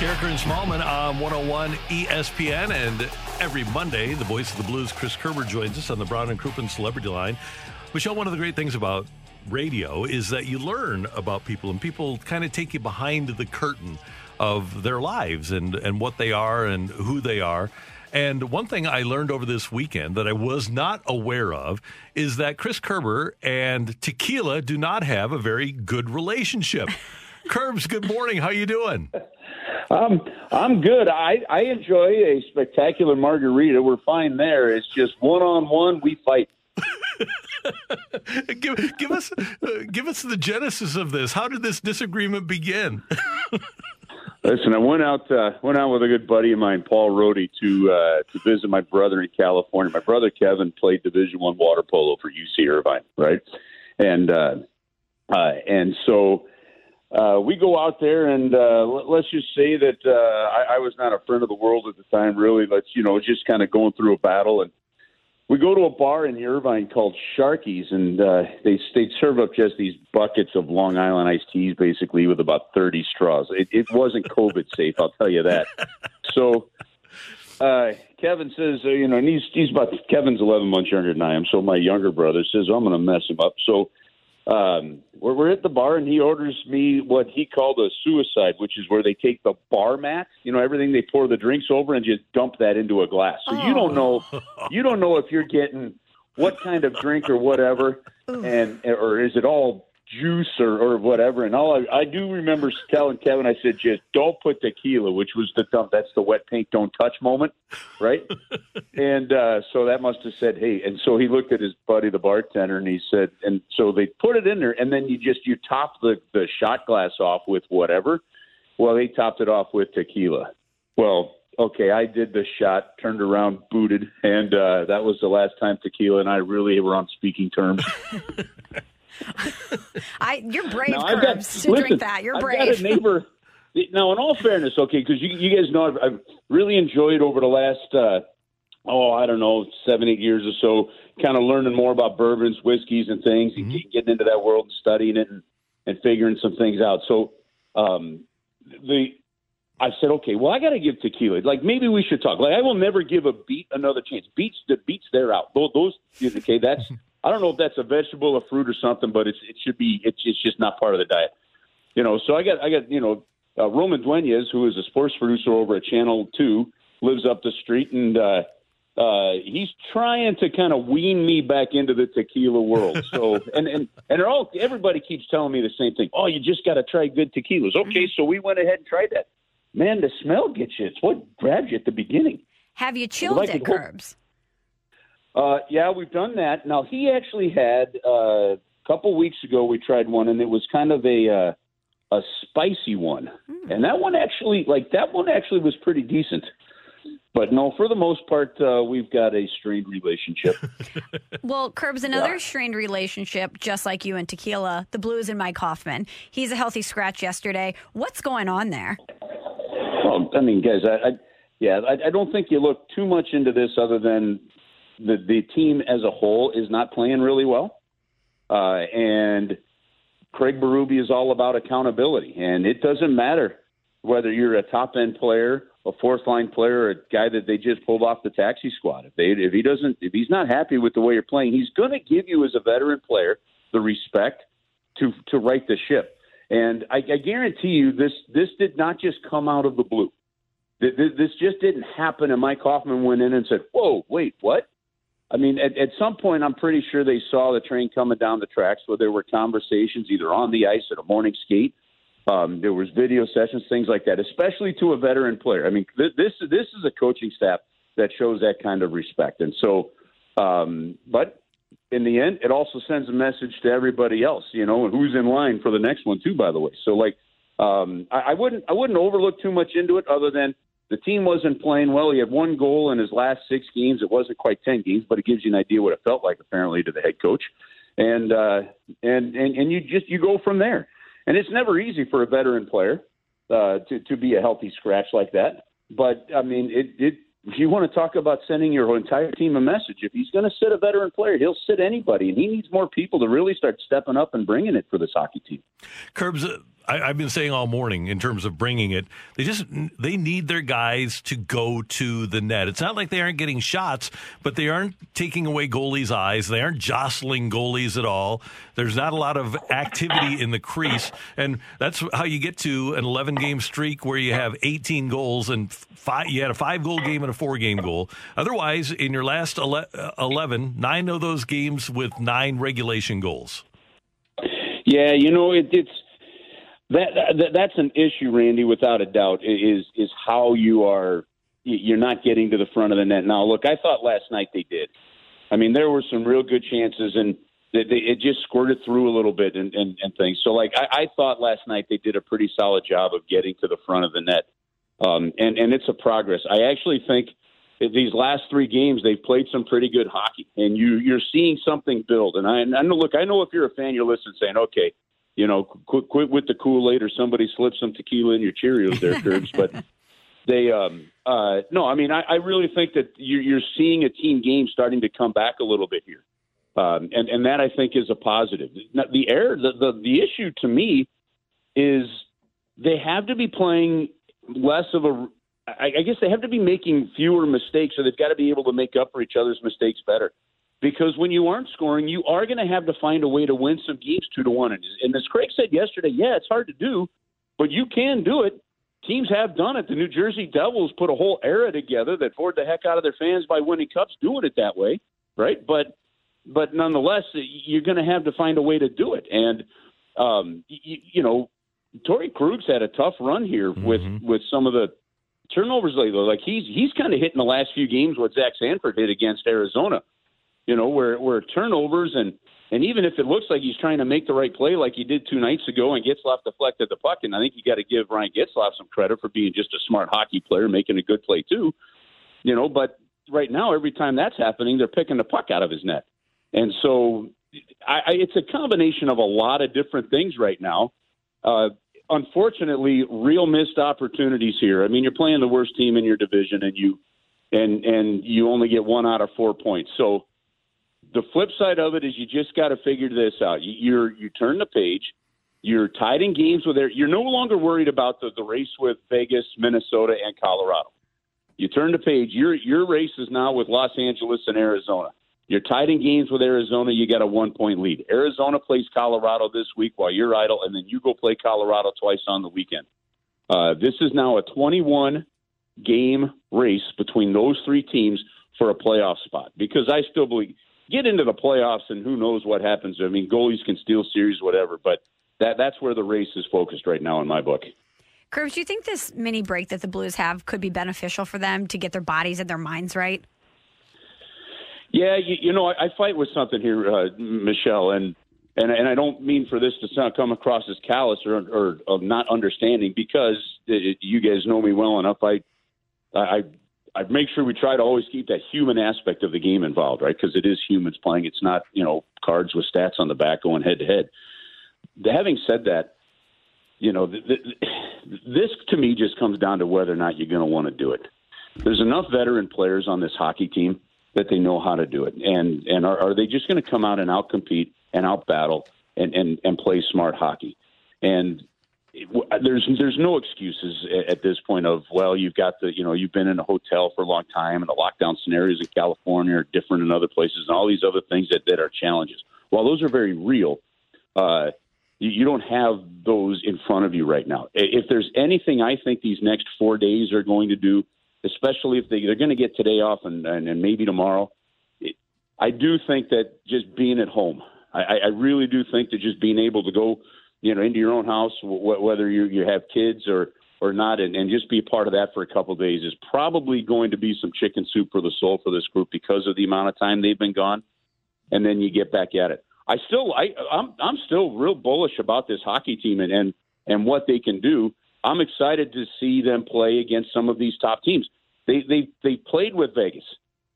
Karraker and Smallmon on 101 ESPN. And every Monday, the voice of the blues, Chris Kerber, joins us on the Brown and Crouppen Celebrity Line. Michelle, one of the great things about radio is that you learn about people and people kind of take you behind the curtain of their lives and, and what they are and who they are. And one thing I learned over this weekend that I was not aware of is that Chris Kerber and tequila do not have a very good relationship. Curbs, good morning. How you doing? Um, I'm good. I, I enjoy a spectacular margarita. We're fine there. It's just one on one, we fight. give, give us uh, give us the genesis of this. How did this disagreement begin? Listen, I went out uh, went out with a good buddy of mine, Paul Rohde, to uh, to visit my brother in California. My brother Kevin played Division One water polo for UC Irvine, right? And uh, uh, and so uh, we go out there and uh, let's just say that uh, I, I was not a friend of the world at the time. Really, let's you know just kind of going through a battle, and we go to a bar in Irvine called Sharky's, and uh, they they serve up just these buckets of Long Island iced teas, basically with about thirty straws. It, it wasn't COVID safe, I'll tell you that. So. Uh, Kevin says, uh, you know, and he's he's about Kevin's eleven months younger than I am. So my younger brother says, I'm going to mess him up. So um, we're, we're at the bar and he orders me what he called a suicide, which is where they take the bar mat, you know, everything they pour the drinks over and just dump that into a glass. So oh. you don't know, oh. you don't know if you're getting what kind of drink or whatever, and or is it all juice or, or whatever. And all I, I do remember telling Kevin, I said, just don't put tequila, which was the dump. That's the wet paint don't touch moment, right? and uh, so that must have said, hey. And so he looked at his buddy, the bartender, and he said, and so they put it in there, and then you just you top the the shot glass off with whatever. Well, they topped it off with tequila. Well, okay, I did the shot, turned around, booted, and uh, that was the last time tequila and I really were on speaking terms. I, you're brave, now, got, to listen, drink that. You're brave. I've got a neighbor. Now, in all fairness, okay, because you, you guys know I've, I've really enjoyed over the last, uh, oh, I don't know, seven, eight years or so, kind of learning more about bourbons, whiskeys, and things, mm-hmm. and getting into that world and studying it and, and figuring some things out. So, um, the I said, okay, well, I got to give tequila. Like maybe we should talk. Like I will never give a beat another chance. Beats the beats, they're out. Those, those okay, that's I don't know if that's a vegetable, a fruit, or something, but it's it should be it's it's just not part of the diet. You know, so I got I got you know uh, Roman Duenas, who is a sports producer over at Channel Two, lives up the street, and uh, uh, he's trying to kind of wean me back into the tequila world. So and and and all everybody keeps telling me the same thing. Oh, you just got to try good tequilas. Okay, so we went ahead and tried that. Man, the smell gets you. It's what grabs you at the beginning. Have you chilled like it, Curbs? Uh, yeah, we've done that. Now he actually had uh, a couple weeks ago. We tried one, and it was kind of a uh, a spicy one, mm. and that one actually, like that one actually was pretty decent. But no, for the most part, uh, we've got a strained relationship. well, Curb's another yeah. strained relationship, just like you and Tequila. The Blues and Mike Hoffman. He's a healthy scratch yesterday. What's going on there? Well, I mean, guys, I, I yeah, I, I don't think you look too much into this other than the the team as a whole is not playing really well, uh, and Craig Berube is all about accountability, and it doesn't matter whether you're a top end player, a fourth line player, or a guy that they just pulled off the taxi squad. If they if he doesn't if he's not happy with the way you're playing, he's going to give you as a veteran player the respect to to right the ship. And I, I guarantee you, this this did not just come out of the blue. this just didn't happen. And Mike Hoffman went in and said, "Whoa, wait, what?" I mean, at, at some point, I'm pretty sure they saw the train coming down the tracks where there were conversations either on the ice at a morning skate. Um, there was video sessions, things like that, especially to a veteran player. I mean, th- this this is a coaching staff that shows that kind of respect, and so. Um, but in the end, it also sends a message to everybody else, you know, and who's in line for the next one too. By the way, so like, um, I, I wouldn't I wouldn't overlook too much into it, other than the team wasn't playing well. He had one goal in his last six games. It wasn't quite ten games, but it gives you an idea what it felt like apparently to the head coach. And uh, and and and you just you go from there. And it's never easy for a veteran player uh, to to be a healthy scratch like that. But I mean, it it if you want to talk about sending your entire team a message, if he's going to sit a veteran player, he'll sit anybody, and he needs more people to really start stepping up and bringing it for this hockey team. Curbs, I, have been saying all morning in terms of bringing it. They just they need their guys to go to the net. It's not like they aren't getting shots, but they aren't taking away goalies' eyes. They aren't jostling goalies at all. There's not a lot of activity in the crease, and that's how you get to an 11 game streak where you have 18 goals and five. You had a five goal game and a four game goal. Otherwise, in your last uh, 11, nine of those games with nine regulation goals. Yeah, you know it, it's that, that that's an issue, Randy, without a doubt. Is is how you are you're not getting to the front of the net. Now, look, I thought last night they did. I mean, there were some real good chances, and they, they, it just squirted through a little bit and, and, and things. So, like, I, I thought last night they did a pretty solid job of getting to the front of the net, um, and and it's a progress. I actually think these last three games they've played some pretty good hockey, and you you're seeing something build. And I, I know, look, I know if you're a fan, you're listening, saying, okay you know, quit, quit with the Kool Aid or somebody slips some tequila in your Cheerios there, Curbs. but they, um, uh, no, I mean, I, I really think that you're, you're seeing a team game starting to come back a little bit here. Um, and, and that I think is a positive. Now, the error, the, the, the issue to me is they have to be playing less of a, I, I guess they have to be making fewer mistakes, or they've got to be able to make up for each other's mistakes better because when you aren't scoring, you are going to have to find a way to win some games two to one. And, as Craig said yesterday, yeah, it's hard to do, but you can do it. Teams have done it. The New Jersey Devils put a whole era together that bored the heck out of their fans by winning cups, doing it that way, right? But but nonetheless, you're going to have to find a way to do it. And um, you, you know, Torey Krug's had a tough run here mm-hmm. with with some of the turnovers lately. Like he's he's kind of hitting the last few games what Zach Sanford did against Arizona you know, where where turnovers and and even if it looks like he's trying to make the right play like he did two nights ago and Getzlaf deflected the puck, and I think you got to give Ryan Getzlaf some credit for being just a smart hockey player, making a good play too. You know, but right now every time that's happening, they're picking the puck out of his net, and so I, I, it's a combination of a lot of different things right now. Uh, unfortunately, real missed opportunities here. I mean, you're playing the worst team in your division, and you and and you only get one out of four points. So the flip side of it is you just got to figure this out. You, you're you turn the page. You're tied in games with there. You're no longer worried about the, the race with Vegas, Minnesota, and Colorado. You turn the page. Your your race is now with Los Angeles and Arizona. You're tied in games with Arizona. You got a one point lead. Arizona plays Colorado this week while you're idle, and then you go play Colorado twice on the weekend. Uh, this is now a 21 game race between those three teams for a playoff spot because I still believe get into the playoffs and who knows what happens. I mean, goalies can steal series, whatever, but that that's where the race is focused right now in my book. Curbs, do you think this mini break that the Blues have could be beneficial for them to get their bodies and their minds right? Yeah, you, you know, I, I fight with something here, uh, Michelle, and and and I don't mean for this to sound come across as callous or or of not understanding because it, you guys know me well enough. I I I make sure we try to always keep that human aspect of the game involved, right? Because it is humans playing. It's not you know cards with stats on the back going head to head. Having said that, you know th- th- this to me just comes down to whether or not you're going to want to do it. There's enough veteran players on this hockey team that they know how to do it, and and are, are they just going to come out and outcompete and outbattle and and and play smart hockey? And there's there's no excuses at this point of well you've got the you know you've been in a hotel for a long time and the lockdown scenarios in California are different in other places and all these other things that that are challenges. While those are very real, uh, You, you don't have those in front of you right now. If there's anything I think these next four days are going to do, especially if they, they're going to get today off and, and, and maybe tomorrow, it, I do think that just being at home, I, I really do think that just being able to go, you know, into your own house, wh- whether you you have kids or or not, and, and just be a part of that for a couple of days is probably going to be some chicken soup for the soul for this group because of the amount of time they've been gone, and then you get back at it. I still, I, I'm, I'm still real bullish about this hockey team and and and what they can do. I'm excited to see them play against some of these top teams. They they they played with Vegas.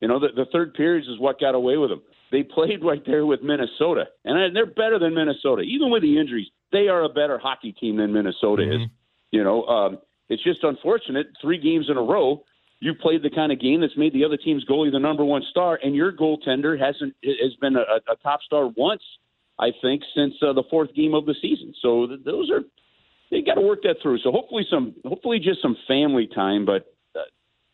You know, the, the third periods is what got away with them. They played right there with Minnesota, and they're better than Minnesota. Even with the injuries, they are a better hockey team than Minnesota mm-hmm. is. You know, um, it's just unfortunate. Three games in a row, you played the kind of game that's made the other team's goalie the number one star, and your goaltender hasn't has been a, a top star once, I think, since uh, the fourth game of the season. So th- those are they got to work that through. So hopefully some, hopefully just some family time, but.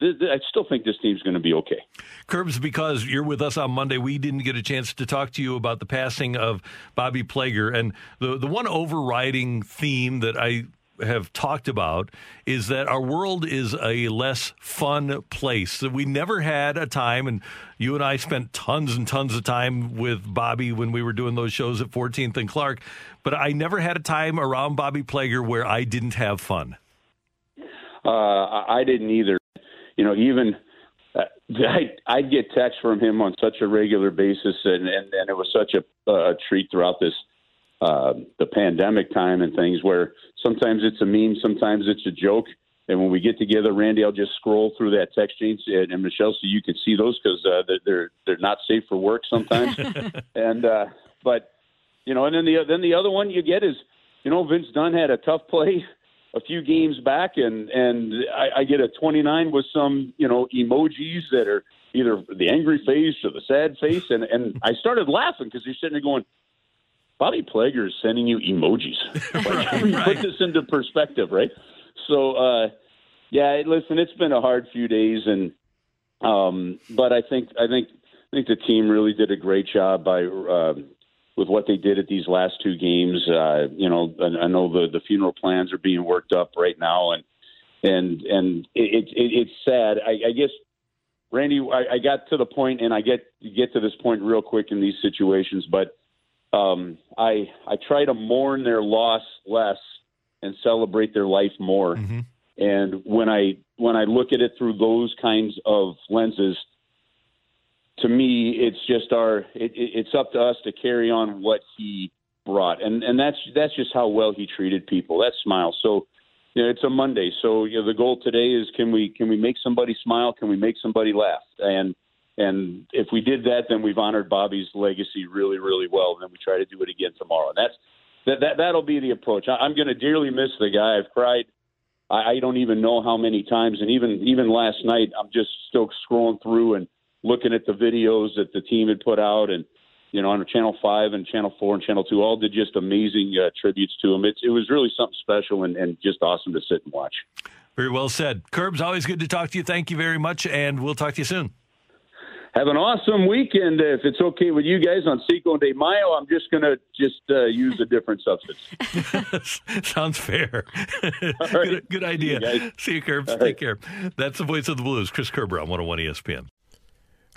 Uh, I still think this team's going to be okay. Curbs, because you're with us on Monday, we didn't get a chance to talk to you about the passing of Bobby Plager. And the, the one overriding theme that I have talked about is that our world is a less fun place. We never had a time, and you and I spent tons and tons of time with Bobby when we were doing those shows at 14th and Clark, but I never had a time around Bobby Plager where I didn't have fun. Uh, I didn't either. You know, even uh, I, I'd get texts from him on such a regular basis, and, and, and it was such a, a treat throughout this uh, the pandemic time and things where sometimes it's a meme, sometimes it's a joke. And when we get together, Randy, I'll just scroll through that text chain, and, and Michelle, so you can see those because uh, they're they're not safe for work sometimes. and uh, but you know, and then the then the other one you get is, you know, Vince Dunn had a tough play a few games back, and and I, I get a 29 with some you know emojis that are either the angry face or the sad face, and and I started laughing because you're sitting there going, Bobby Plager is sending you emojis. Like, right. Put this into perspective, right? So, uh, yeah, listen, it's been a hard few days, and um, but I think I think I think the team really did a great job by uh, with what they did at these last two games. Uh, you know, I, I know the the funeral plans are being worked up right now, and and and it, it, it's sad. I, I guess Randy, I, I got to the point, and I get get to this point real quick in these situations, but um, I I try to mourn their loss less and celebrate their life more. Mm-hmm. And when I when I look at it through those kinds of lenses, to me, it's just our it, it's up to us to carry on what he brought, and and that's that's just how well he treated people. That smile. So, you know, it's a Monday, so you know the goal today is can we can we make somebody smile? Can we make somebody laugh? And and if we did that, then we've honored Bobby's legacy really, really well. And then we try to do it again tomorrow. And that's that, that that'll be the approach. I, I'm going to dearly miss the guy. I've cried. I, I don't even know how many times. And even even last night, I'm just still scrolling through and looking at the videos that the team had put out and you know, on Channel Five and Channel Four and Channel Two, all did just amazing uh, tributes to him. It's it was really something special and, and just awesome to sit and watch. Very well said, Curbs. Always good to talk to you. Thank you very much, and we'll talk to you soon have an awesome weekend. If it's okay with you guys on Cinco de Mayo, I'm just going to just uh, use a different substance. Sounds fair. good, good, idea. See you, See you Curbs. Take right. care. That's the voice of the Blues, Chris Kerber on 101 ESPN.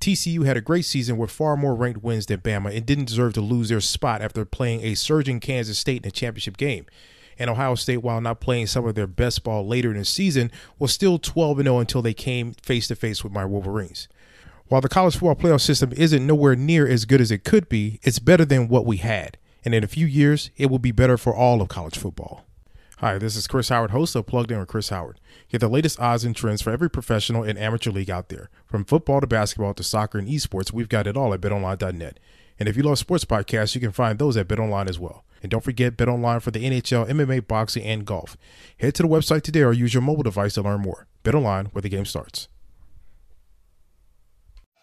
TCU had a great season with far more ranked wins than Bama and didn't deserve to lose their spot after playing a surging Kansas State in a championship game. And Ohio State, while not playing some of their best ball later in the season, was still 12 0 until they came face to face with my Wolverines. While the college football playoff system isn't nowhere near as good as it could be, it's better than what we had. And in a few years, it will be better for all of college football. Hi, this is Chris Howard, host of Plugged In with Chris Howard. Get the latest odds and trends for every professional and amateur league out there. From football to basketball to soccer and esports, we've got it all at betonline.net. And if you love sports podcasts, you can find those at BetOnline as well. And don't forget BetOnline for the NHL, MMA, boxing, and golf. Head to the website today or use your mobile device to learn more. BetOnline, where the game starts.